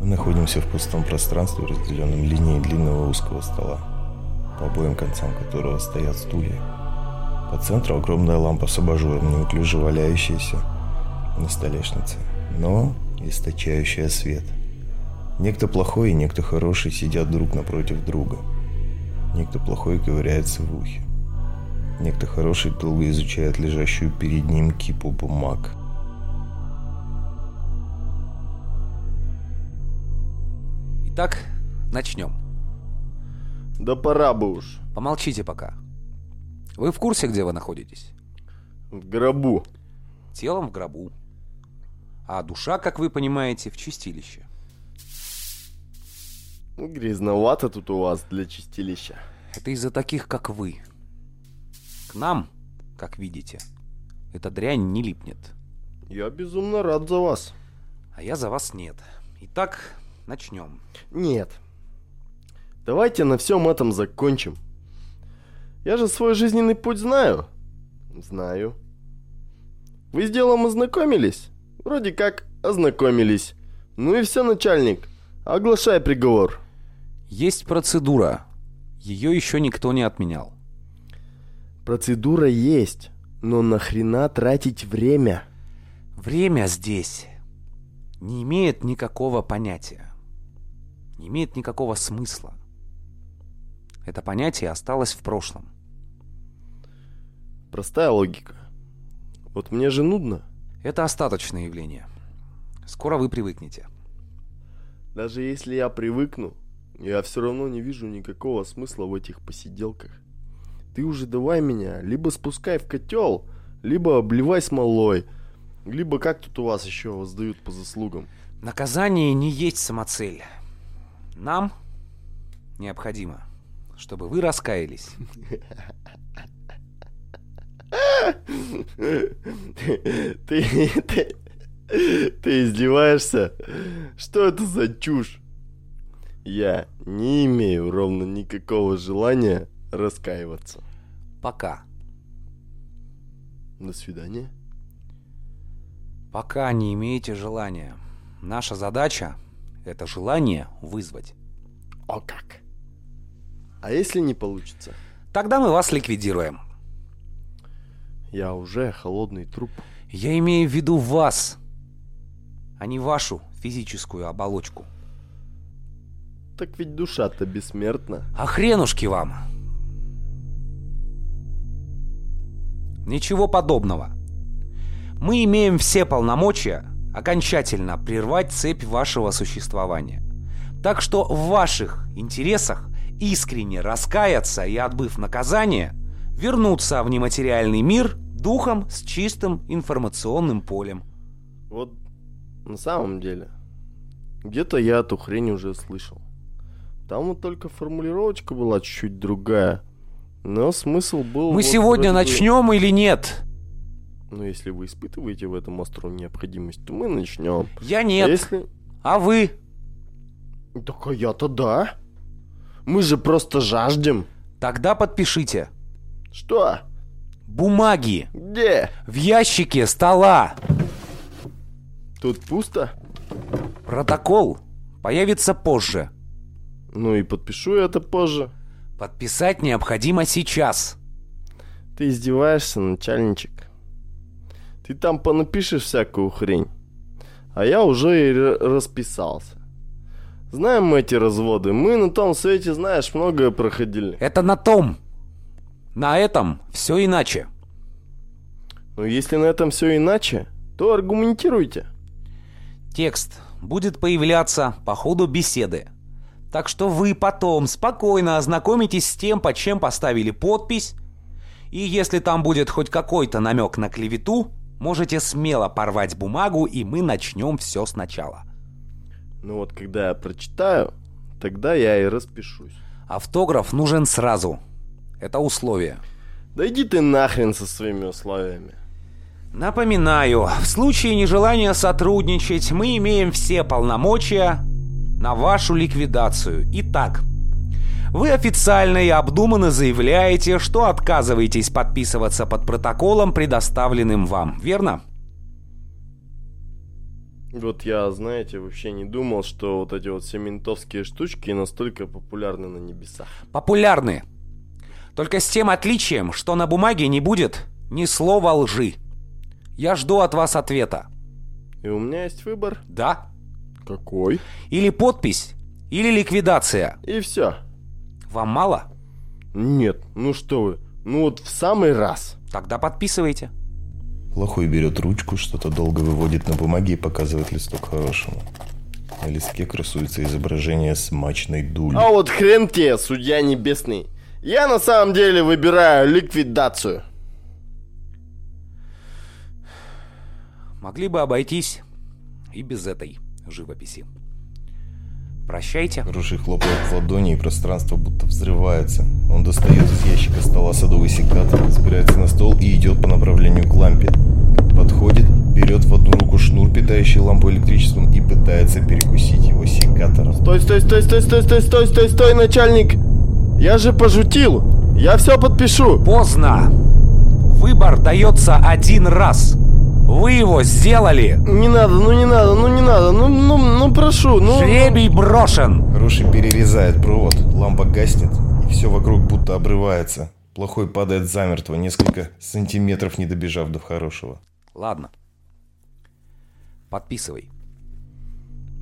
Мы находимся в пустом пространстве, разделенном линией длинного узкого стола, по обоим концам которого стоят стулья. По центру огромная лампа с абажуром, неуклюже валяющаяся на столешнице, но источающая свет. Некто плохой и некто хороший сидят друг напротив друга. Некто плохой ковыряется в ухе. Некто хороший долго изучает лежащую перед ним кипу бумаг. Итак, начнем. Да пора бы уж. Помолчите пока. Вы в курсе, где вы находитесь? В гробу. Телом в гробу. А душа, как вы понимаете, в чистилище. Грязновато тут у вас для чистилища. Это из-за таких, как вы. К нам, как видите, эта дрянь не липнет. Я безумно рад за вас. А я за вас нет. Итак, начнем. Нет. Давайте на всем этом закончим. Я же свой жизненный путь знаю. Знаю. Вы с делом ознакомились? Вроде как ознакомились. Ну и все, начальник. Оглашай приговор. Есть процедура. Ее еще никто не отменял. Процедура есть, но нахрена тратить время? Время здесь не имеет никакого понятия. Не имеет никакого смысла. Это понятие осталось в прошлом. Простая логика. Вот мне же нудно. Это остаточное явление. Скоро вы привыкнете. Даже если я привыкну, я все равно не вижу никакого смысла в этих посиделках. Ты уже давай меня либо спускай в котел, либо обливай смолой, либо как тут у вас еще воздают по заслугам. Наказание не есть самоцель. Нам необходимо, чтобы вы раскаялись. Ты, ты, ты издеваешься? Что это за чушь? Я не имею ровно никакого желания раскаиваться. Пока. До свидания. Пока не имеете желания. Наша задача — это желание вызвать. О как! А если не получится? Тогда мы вас ликвидируем. Я уже холодный труп. Я имею в виду вас, а не вашу физическую оболочку. Так ведь душа-то бессмертна. А хренушки вам. Ничего подобного. Мы имеем все полномочия окончательно прервать цепь вашего существования. Так что в ваших интересах искренне раскаяться и, отбыв наказание, вернуться в нематериальный мир духом с чистым информационным полем. Вот на самом деле, где-то я эту хрень уже слышал. Там вот только формулировочка была чуть-чуть другая. Но смысл был... Мы вот сегодня вроде начнем или нет? Ну, если вы испытываете в этом острую необходимость, то мы начнем. Я А нет. если... А вы? Так а я-то да. Мы же просто жаждем. Тогда подпишите. Что? Бумаги Где? в ящике стола. Тут пусто? Протокол появится позже. Ну и подпишу я это позже. Подписать необходимо сейчас. Ты издеваешься, начальничек. Ты там понапишешь всякую хрень. А я уже и расписался. Знаем мы эти разводы. Мы на том свете, знаешь, многое проходили. Это на том. На этом все иначе. Но если на этом все иначе, то аргументируйте. Текст будет появляться по ходу беседы. Так что вы потом спокойно ознакомитесь с тем, под чем поставили подпись. И если там будет хоть какой-то намек на клевету, можете смело порвать бумагу, и мы начнем все сначала. Ну вот, когда я прочитаю, тогда я и распишусь. Автограф нужен сразу. Это условие. Да иди ты нахрен со своими условиями. Напоминаю, в случае нежелания сотрудничать мы имеем все полномочия на вашу ликвидацию. Итак, Вы официально и обдуманно заявляете, что отказываетесь подписываться под протоколом, предоставленным вам, верно? Вот я, знаете, вообще не думал, что вот эти вот все ментовские штучки настолько популярны на небесах. Популярны. Только с тем отличием, что на бумаге не будет ни слова лжи. Я жду от вас ответа. И у меня есть выбор. Да? Какой? Или подпись, или ликвидация. И все. Вам мало? Нет, ну что вы, ну вот в самый раз. Тогда подписывайте. Плохой берет ручку, что-то долго выводит на бумаге и показывает листок хорошему. На листке красуется изображение смачной дули. А вот хрен тебе, судья небесный. Я на самом деле выбираю ликвидацию. Могли бы обойтись и без этой живописи. Прощайте. Хороший хлопает в ладони, и пространство будто взрывается. Он достает из ящика стола садовый секатор, забирается на стол и идет по направлению к лампе. Подходит, берет в одну руку шнур, питающий лампу электричеством, и пытается перекусить его секатором. Стой, стой, стой, стой, стой, стой, стой, стой, стой, начальник! Я же пошутил! Я все подпишу! Поздно! Выбор дается один раз. Вы его сделали. Не надо, ну не надо, ну не надо, ну, ну, ну прошу, ну... Жребий брошен. Хороший перерезает провод, лампа гаснет, и все вокруг будто обрывается. Плохой падает замертво, несколько сантиметров не добежав до хорошего. Ладно. Подписывай.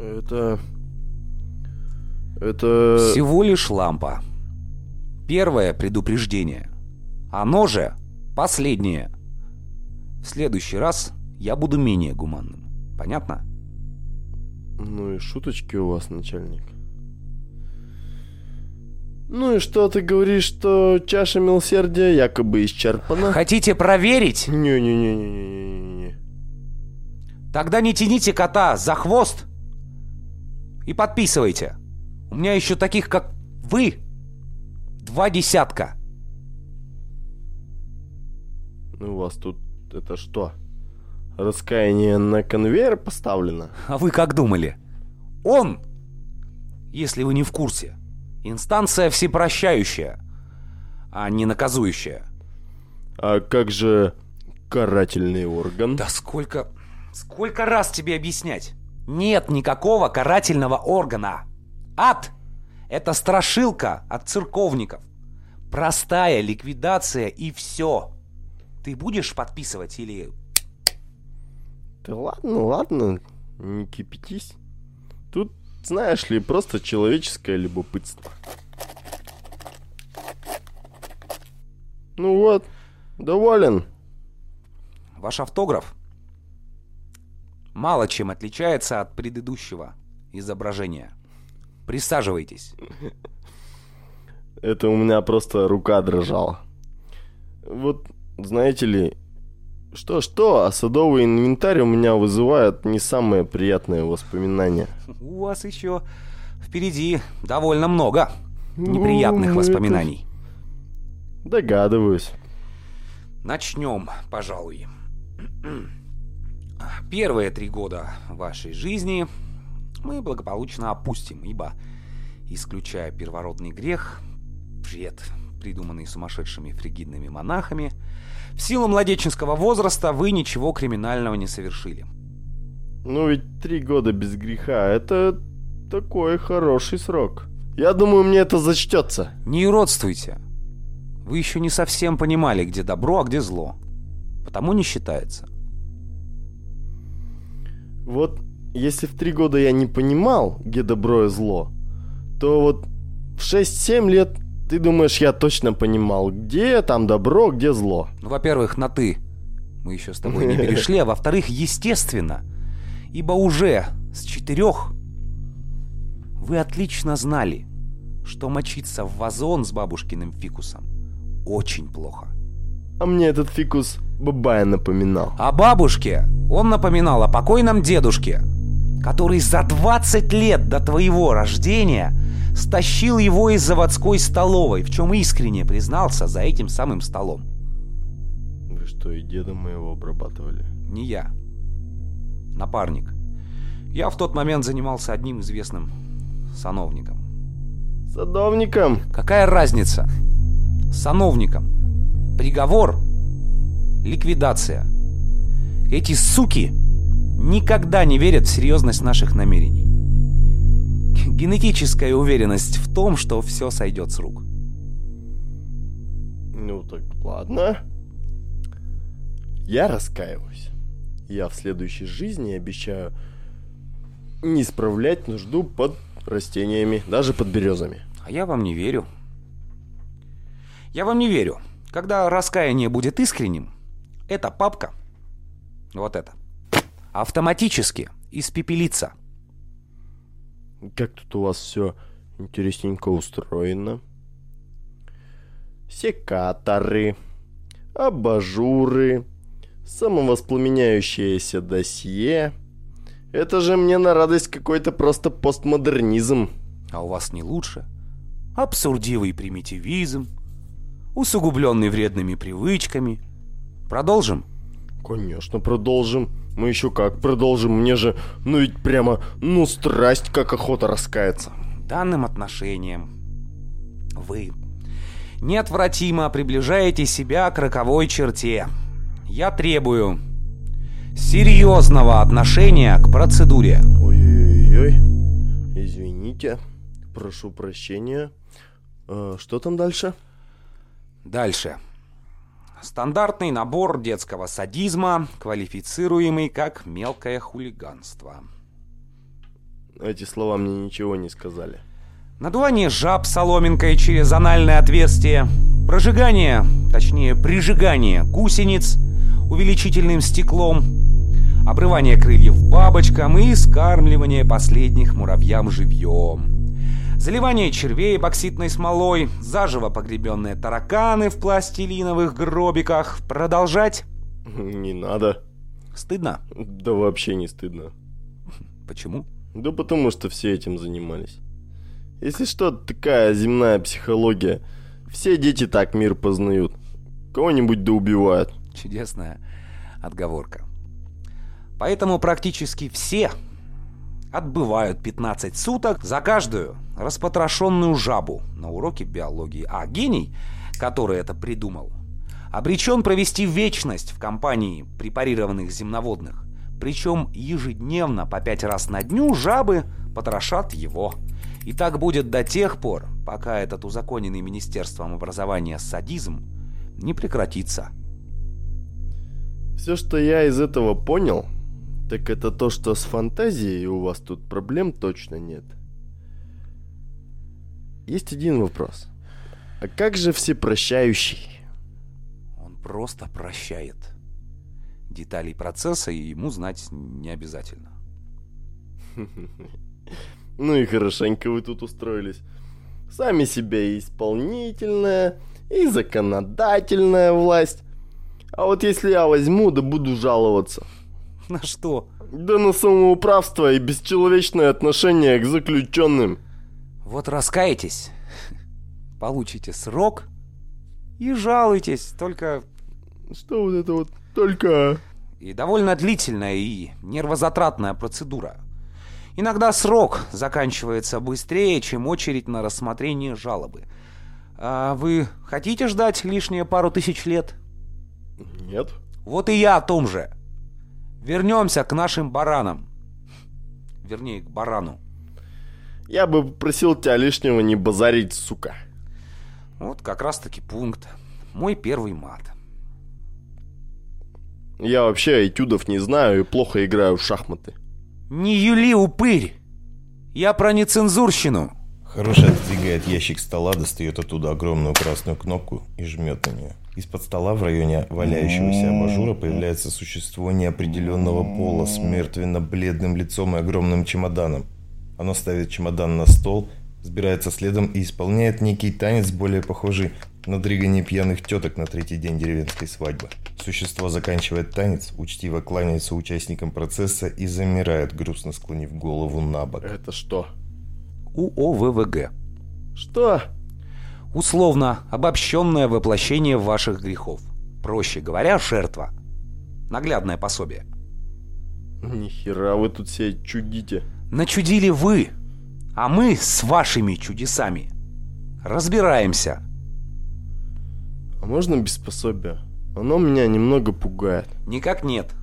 Это... Это... Всего лишь лампа. Первое предупреждение. Оно же последнее. В следующий раз я буду менее гуманным. Понятно? Ну и шуточки у вас, начальник. Ну и что ты говоришь, что чаша милосердия якобы исчерпана? Хотите проверить? Не-не-не-не-не-не-не. Тогда не тяните кота за хвост и подписывайте. У меня еще таких, как вы, два десятка. Ну у вас тут это что? Раскаяние на конвейер поставлено? А вы как думали? Он, если вы не в курсе, инстанция всепрощающая, а не наказующая. А как же карательный орган? Да сколько... Сколько раз тебе объяснять? Нет никакого карательного органа. Ад — это страшилка от церковников. Простая ликвидация и все. Ты будешь подписывать или... Да ладно, ладно, не кипятись. Тут, знаешь ли, просто человеческое любопытство. Ну вот, доволен. Ваш автограф мало чем отличается от предыдущего изображения. Присаживайтесь. Это у меня просто рука дрожала. Вот, знаете ли, что-что, а садовый инвентарь у меня вызывает не самые приятные воспоминания. У вас еще впереди довольно много неприятных Ну, воспоминаний. Догадываюсь. Начнем, пожалуй. Первые три года вашей жизни мы благополучно опустим, ибо, исключая первородный грех, бред, придуманный сумасшедшими фригидными монахами, в силу младенческого возраста вы ничего криминального не совершили. Ну ведь три года без греха, это такой хороший срок. Я думаю, мне это зачтется. Не родствуйте. Вы еще не совсем понимали, где добро, а где зло. Потому не считается. Вот если в три года я не понимал, где добро и зло, то вот в 6-7 лет ты думаешь, я точно понимал, где там добро, где зло. Ну, во-первых, на «ты» мы еще с тобой не перешли, а во-вторых, естественно, ибо уже с четырех вы отлично знали, что мочиться в вазон с бабушкиным фикусом очень плохо. А мне этот фикус Бабая напоминал. А бабушке он напоминал о покойном дедушке, который за 20 лет до твоего рождения стащил его из заводской столовой, в чем искренне признался за этим самым столом. Вы что, и деда моего обрабатывали? Не я. Напарник. Я в тот момент занимался одним известным сановником. Садовником. Какая разница? Сановником. Приговор. Ликвидация. Эти суки никогда не верят в серьезность наших намерений. Генетическая уверенность в том, что все сойдет с рук. Ну так ладно. Я раскаиваюсь. Я в следующей жизни обещаю не справлять нужду под растениями, даже под березами. А я вам не верю. Я вам не верю. Когда раскаяние будет искренним, эта папка, вот это, автоматически испепелится. Как тут у вас все интересненько устроено. Секаторы, абажуры, самовоспламеняющееся досье. Это же мне на радость какой-то просто постмодернизм. А у вас не лучше? Абсурдивый примитивизм, усугубленный вредными привычками. Продолжим? Конечно, продолжим. Мы еще как продолжим. Мне же, ну ведь прямо, ну страсть, как охота раскаяться. Данным отношением вы неотвратимо приближаете себя к роковой черте. Я требую серьезного отношения к процедуре. Ой-ой-ой. Извините. Прошу прощения. А, что там дальше? Дальше. Стандартный набор детского садизма, квалифицируемый как мелкое хулиганство. Эти слова мне ничего не сказали. Надувание жаб соломинкой через анальное отверстие, прожигание, точнее прижигание гусениц увеличительным стеклом, обрывание крыльев бабочкам и скармливание последних муравьям живьем. Заливание червей бокситной смолой, заживо погребенные тараканы в пластилиновых гробиках. Продолжать? Не надо. Стыдно? Да вообще не стыдно. Почему? Да потому что все этим занимались. Если что, такая земная психология. Все дети так мир познают. Кого-нибудь да убивают. Чудесная отговорка. Поэтому практически все отбывают 15 суток за каждую распотрошенную жабу на уроке биологии. А гений, который это придумал, обречен провести вечность в компании препарированных земноводных. Причем ежедневно по пять раз на дню жабы потрошат его. И так будет до тех пор, пока этот узаконенный Министерством образования садизм не прекратится. Все, что я из этого понял, так это то, что с фантазией у вас тут проблем точно нет. Есть один вопрос. А как же всепрощающий? Он просто прощает. Деталей процесса ему знать не обязательно. Ну и хорошенько вы тут устроились. Сами себе и исполнительная, и законодательная власть. А вот если я возьму, да буду жаловаться. На что? Да на самоуправство и бесчеловечное отношение к заключенным. Вот раскаетесь, получите срок и жалуйтесь, только... Что вот это вот только... И довольно длительная и нервозатратная процедура. Иногда срок заканчивается быстрее, чем очередь на рассмотрение жалобы. А вы хотите ждать лишние пару тысяч лет? Нет. Вот и я о том же. Вернемся к нашим баранам. Вернее, к барану. Я бы попросил тебя лишнего не базарить, сука. Вот как раз таки пункт. Мой первый мат. Я вообще этюдов не знаю и плохо играю в шахматы. Не юли, упырь! Я про нецензурщину. Хороший отодвигает ящик стола, достает оттуда огромную красную кнопку и жмет на нее. Из-под стола в районе валяющегося абажура появляется существо неопределенного пола с мертвенно-бледным лицом и огромным чемоданом. Оно ставит чемодан на стол, сбирается следом и исполняет некий танец, более похожий на дрыгание пьяных теток на третий день деревенской свадьбы. Существо заканчивает танец, учтиво кланяется участникам процесса и замирает, грустно склонив голову на бок. Это что? УОВВГ. Что? Условно обобщенное воплощение ваших грехов. Проще говоря, жертва. Наглядное пособие. Нихера вы тут все чудите. Начудили вы, а мы с вашими чудесами Разбираемся. А можно без пособия? Оно меня немного пугает. Никак нет.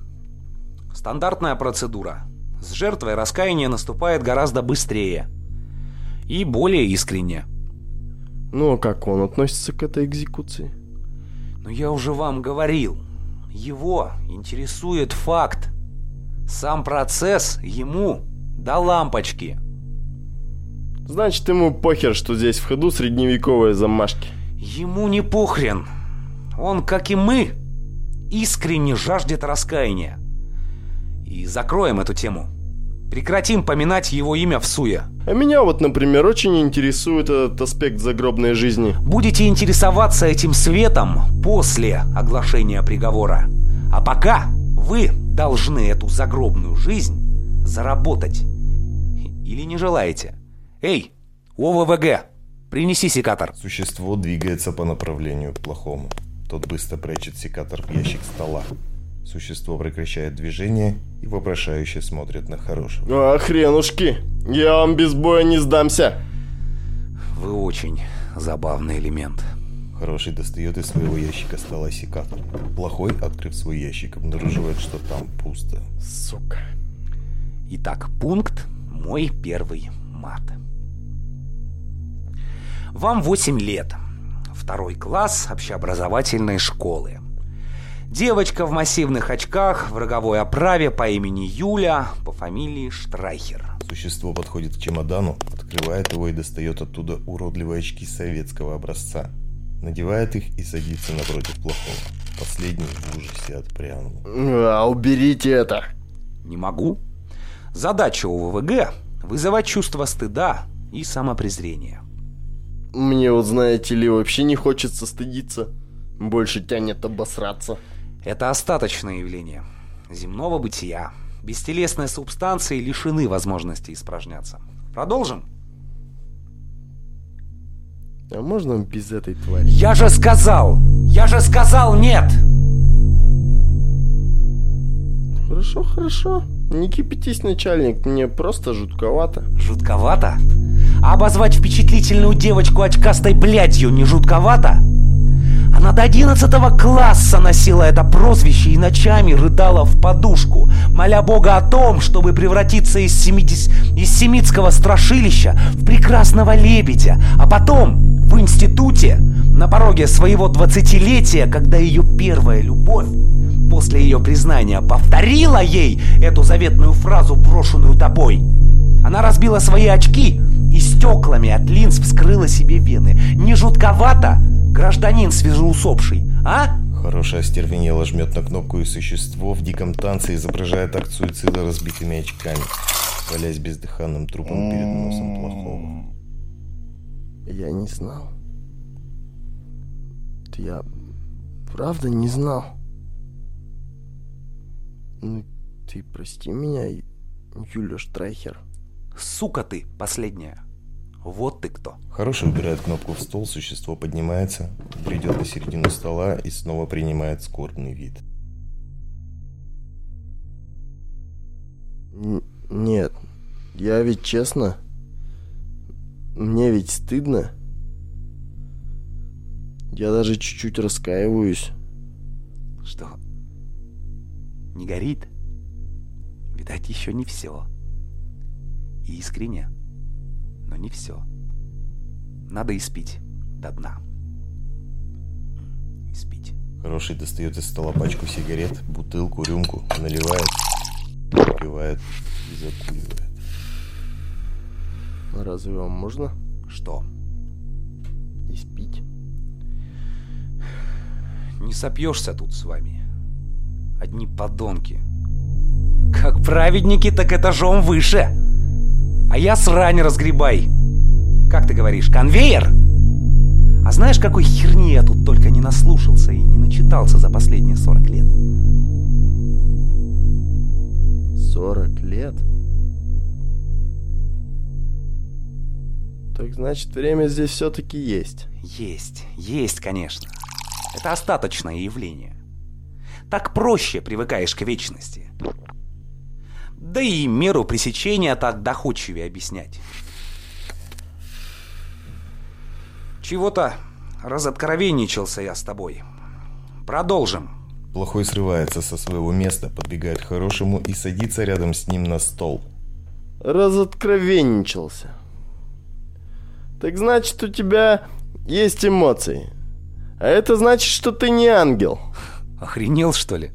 Стандартная процедура. С жертвой раскаяние наступает гораздо быстрее. И более искренне. Ну а как он относится к этой экзекуции? Но я уже вам говорил. Его интересует факт. Сам процесс ему до лампочки. Значит, ему похер, что здесь в ходу средневековые замашки. Ему не похрен. Он, как и мы, искренне жаждет раскаяния. И закроем эту тему. Прекратим поминать его имя в суе. А меня вот, например, очень интересует этот аспект загробной жизни. Будете интересоваться этим светом после оглашения приговора. А пока вы должны эту загробную жизнь заработать. Или не желаете? Эй, ОВВГ, принеси секатор. Существо двигается по направлению к плохому. Тот быстро прячет секатор в ящик стола. Существо прекращает движение и вопрошающе смотрит на хорошего. А, хренушки, я вам без боя не сдамся. Вы очень забавный элемент. Хороший достает из своего ящика стола секатор. Плохой, открыв свой ящик, обнаруживает, что там пусто. Сука. Итак, пункт мой первый мат. Вам 8 лет. Второй класс общеобразовательной школы. Девочка в массивных очках, в роговой оправе по имени Юля, по фамилии Штрайхер. Существо подходит к чемодану, открывает его и достает оттуда уродливые очки советского образца. Надевает их и садится напротив плохого. Последний в ужасе отпрянул. А, уберите это. Не могу. Задача у ВВГ – вызывать чувство стыда и самопрезрения. Мне вот, знаете ли, вообще не хочется стыдиться. Больше тянет обосраться. Это остаточное явление земного бытия. Бестелесные субстанции лишены возможности испражняться. Продолжим? А можно без этой твари? Я же сказал! Я же сказал нет! Хорошо, хорошо. Не кипятись, начальник, мне просто жутковато. Жутковато? А обозвать впечатлительную девочку очкастой блядью не жутковато? Она до 11 класса носила это прозвище и ночами рыдала в подушку, моля Бога о том, чтобы превратиться из, 70... из семитского страшилища в прекрасного лебедя, а потом в институте, на пороге своего двадцатилетия, когда ее первая любовь после ее признания повторила ей эту заветную фразу, брошенную тобой. Она разбила свои очки и стеклами от линз вскрыла себе вены. Не жутковато, гражданин свежеусопший, а? Хорошая остервенело жмет на кнопку и существо в диком танце изображает акт суицида разбитыми очками, валясь бездыханным трупом перед носом плохого. Я не знал. Я правда не знал. Ну, ты прости меня, Юля Штрайхер. Сука ты, последняя. Вот ты кто. Хороший убирает кнопку в стол, существо поднимается, бредет на середину стола и снова принимает скорбный вид. Н- нет, я ведь честно. Мне ведь стыдно. Я даже чуть-чуть раскаиваюсь. Что? Не горит? Видать, еще не все. Искренне, но не все. Надо испить до дна. Испить. Хороший достает из стола пачку сигарет, бутылку, рюмку, наливает, выпивает и закуривает. Разве вам можно Что? испить? Не сопьешься тут с вами. Одни подонки. Как праведники, так этажом выше. А я срань разгребай. Как ты говоришь, конвейер? А знаешь, какой херни я тут только не наслушался и не начитался за последние 40 лет? 40 лет? Так значит, время здесь все-таки есть. Есть, есть, конечно. Это остаточное явление. Так проще привыкаешь к вечности. Да и меру пресечения так доходчивее объяснять. Чего-то разоткровенничался я с тобой. Продолжим. Плохой срывается со своего места, подбегает к хорошему и садится рядом с ним на стол. Разоткровенничался. Так значит, у тебя есть эмоции. А это значит, что ты не ангел. Охренел, что ли?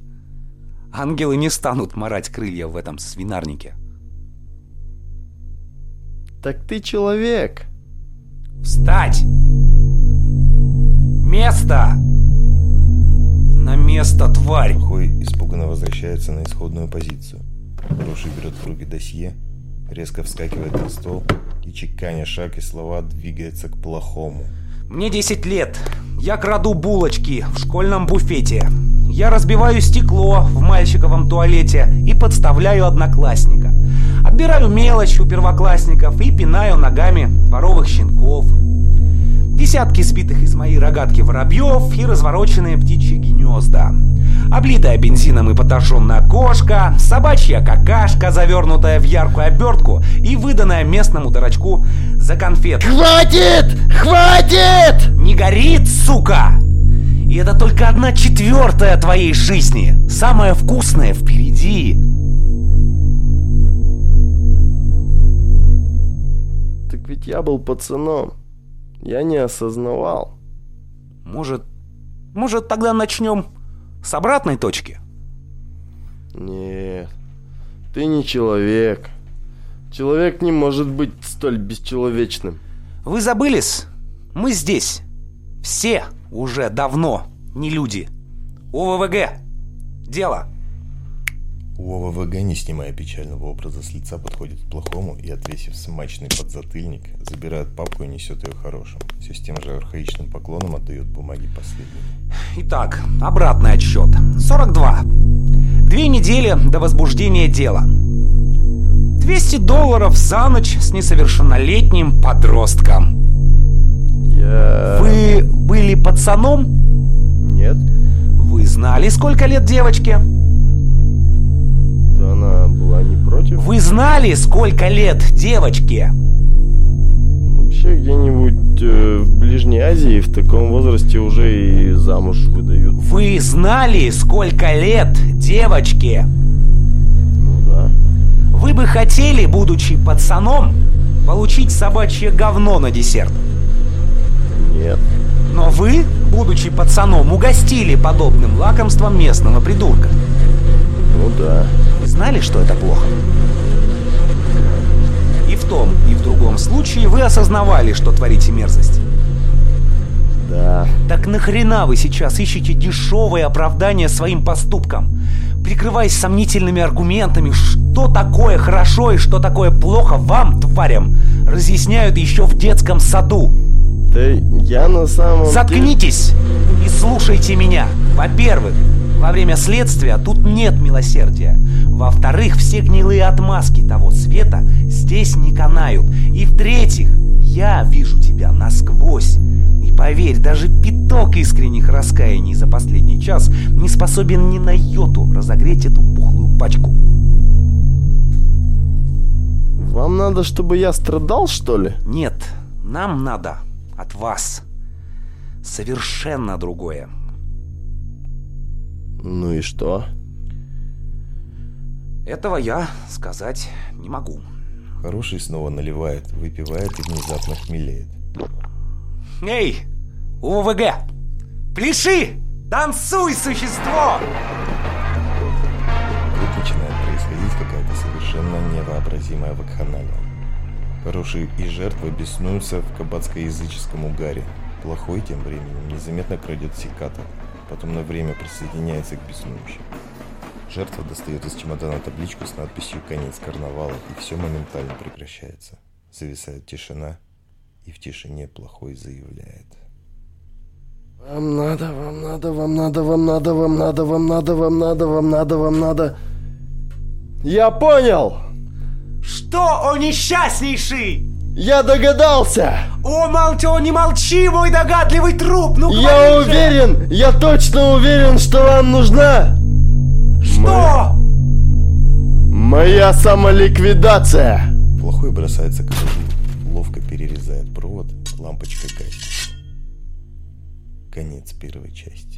Ангелы не станут морать крылья в этом свинарнике. Так ты человек. Встать! Место! На место, тварь! Плохой испуганно возвращается на исходную позицию. Хороший берет в руки досье, резко вскакивает на стол и, чеканя шаг и слова, двигается к плохому. Мне 10 лет. Я краду булочки в школьном буфете. Я разбиваю стекло в мальчиковом туалете и подставляю одноклассника. Отбираю мелочь у первоклассников и пинаю ногами дворовых щенков. Десятки сбитых из моей рогатки воробьев и развороченные птичьи гнезда. Облитая бензином и потрошенная кошка, собачья какашка, завернутая в яркую обертку и выданная местному дурачку за конфет. Хватит! Хватит! Не горит, сука! И это только одна четвертая твоей жизни. Самое вкусное впереди. Так ведь я был пацаном. Я не осознавал. Может, может тогда начнем с обратной точки? Нет, ты не человек. Человек не может быть столь бесчеловечным. Вы забылись? Мы здесь. Все уже давно не люди. ОВВГ. Дело. У ОВВГ, не снимая печального образа с лица, подходит к плохому и, отвесив смачный подзатыльник, забирает папку и несет ее хорошим. Все с тем же архаичным поклоном отдает бумаги последнему. Итак, обратный отсчет. 42. Две недели до возбуждения дела. 200 долларов за ночь с несовершеннолетним подростком. Я... Вы были пацаном? Нет? Вы знали, сколько лет девочке? Она была не против. Вы знали, сколько лет девочке? Вообще где-нибудь э, в Ближней Азии в таком возрасте уже и замуж выдают. Вы знали, сколько лет девочке? Ну да. Вы бы хотели, будучи пацаном, получить собачье говно на десерт. Нет. Но вы, будучи пацаном, угостили подобным лакомством местного придурка. Ну да. Знали, что это плохо? И в том, и в другом случае вы осознавали, что творите мерзость. Да. Так нахрена вы сейчас ищете дешевые оправдания своим поступкам? Прикрываясь сомнительными аргументами, что такое хорошо и что такое плохо вам, тварям, разъясняют еще в детском саду. Да я на самом деле... Заткнитесь и слушайте меня. Во-первых, во время следствия тут нет милосердия. Во-вторых, все гнилые отмазки того света здесь не канают. И в-третьих, я вижу тебя насквозь. И поверь, даже пяток искренних раскаяний за последний час не способен ни на йоту разогреть эту пухлую пачку. Вам надо, чтобы я страдал, что ли? Нет, нам надо от вас совершенно другое. Ну и что? Этого я сказать не могу. Хороший снова наливает, выпивает и внезапно хмелеет. Эй, УВГ, пляши! Танцуй, существо! Тут начинает происходить какая-то совершенно невообразимая вакханалия. Хороший и жертва беснуются в кабацкоязыческом угаре. Плохой тем временем незаметно крадет секатор, потом на время присоединяется к беснующим. Жертва достает из чемодана табличку с надписью «Конец карнавала», и все моментально прекращается. Зависает тишина, и в тишине плохой заявляет. Вам надо, вам надо, вам надо, вам надо, вам надо, вам надо, вам надо, вам надо, вам надо. Я понял! Что, о несчастнейший? Я догадался! О, молчи, о, не молчи, мой догадливый труп! Ну, Я же! уверен, я точно уверен, что вам нужна Что? моя самоликвидация. Плохой бросается к ножу, ловко перерезает провод, лампочка гаснет. Конец первой части.